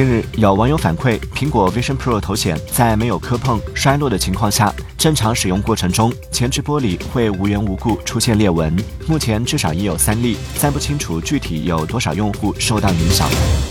近日有网友反馈苹果 vision pro 头显在没有磕碰摔落的情况下正常使用过程中前置玻璃会无缘无故出现裂纹目前至少已有三例暂不清楚具体有多少用户受到影响。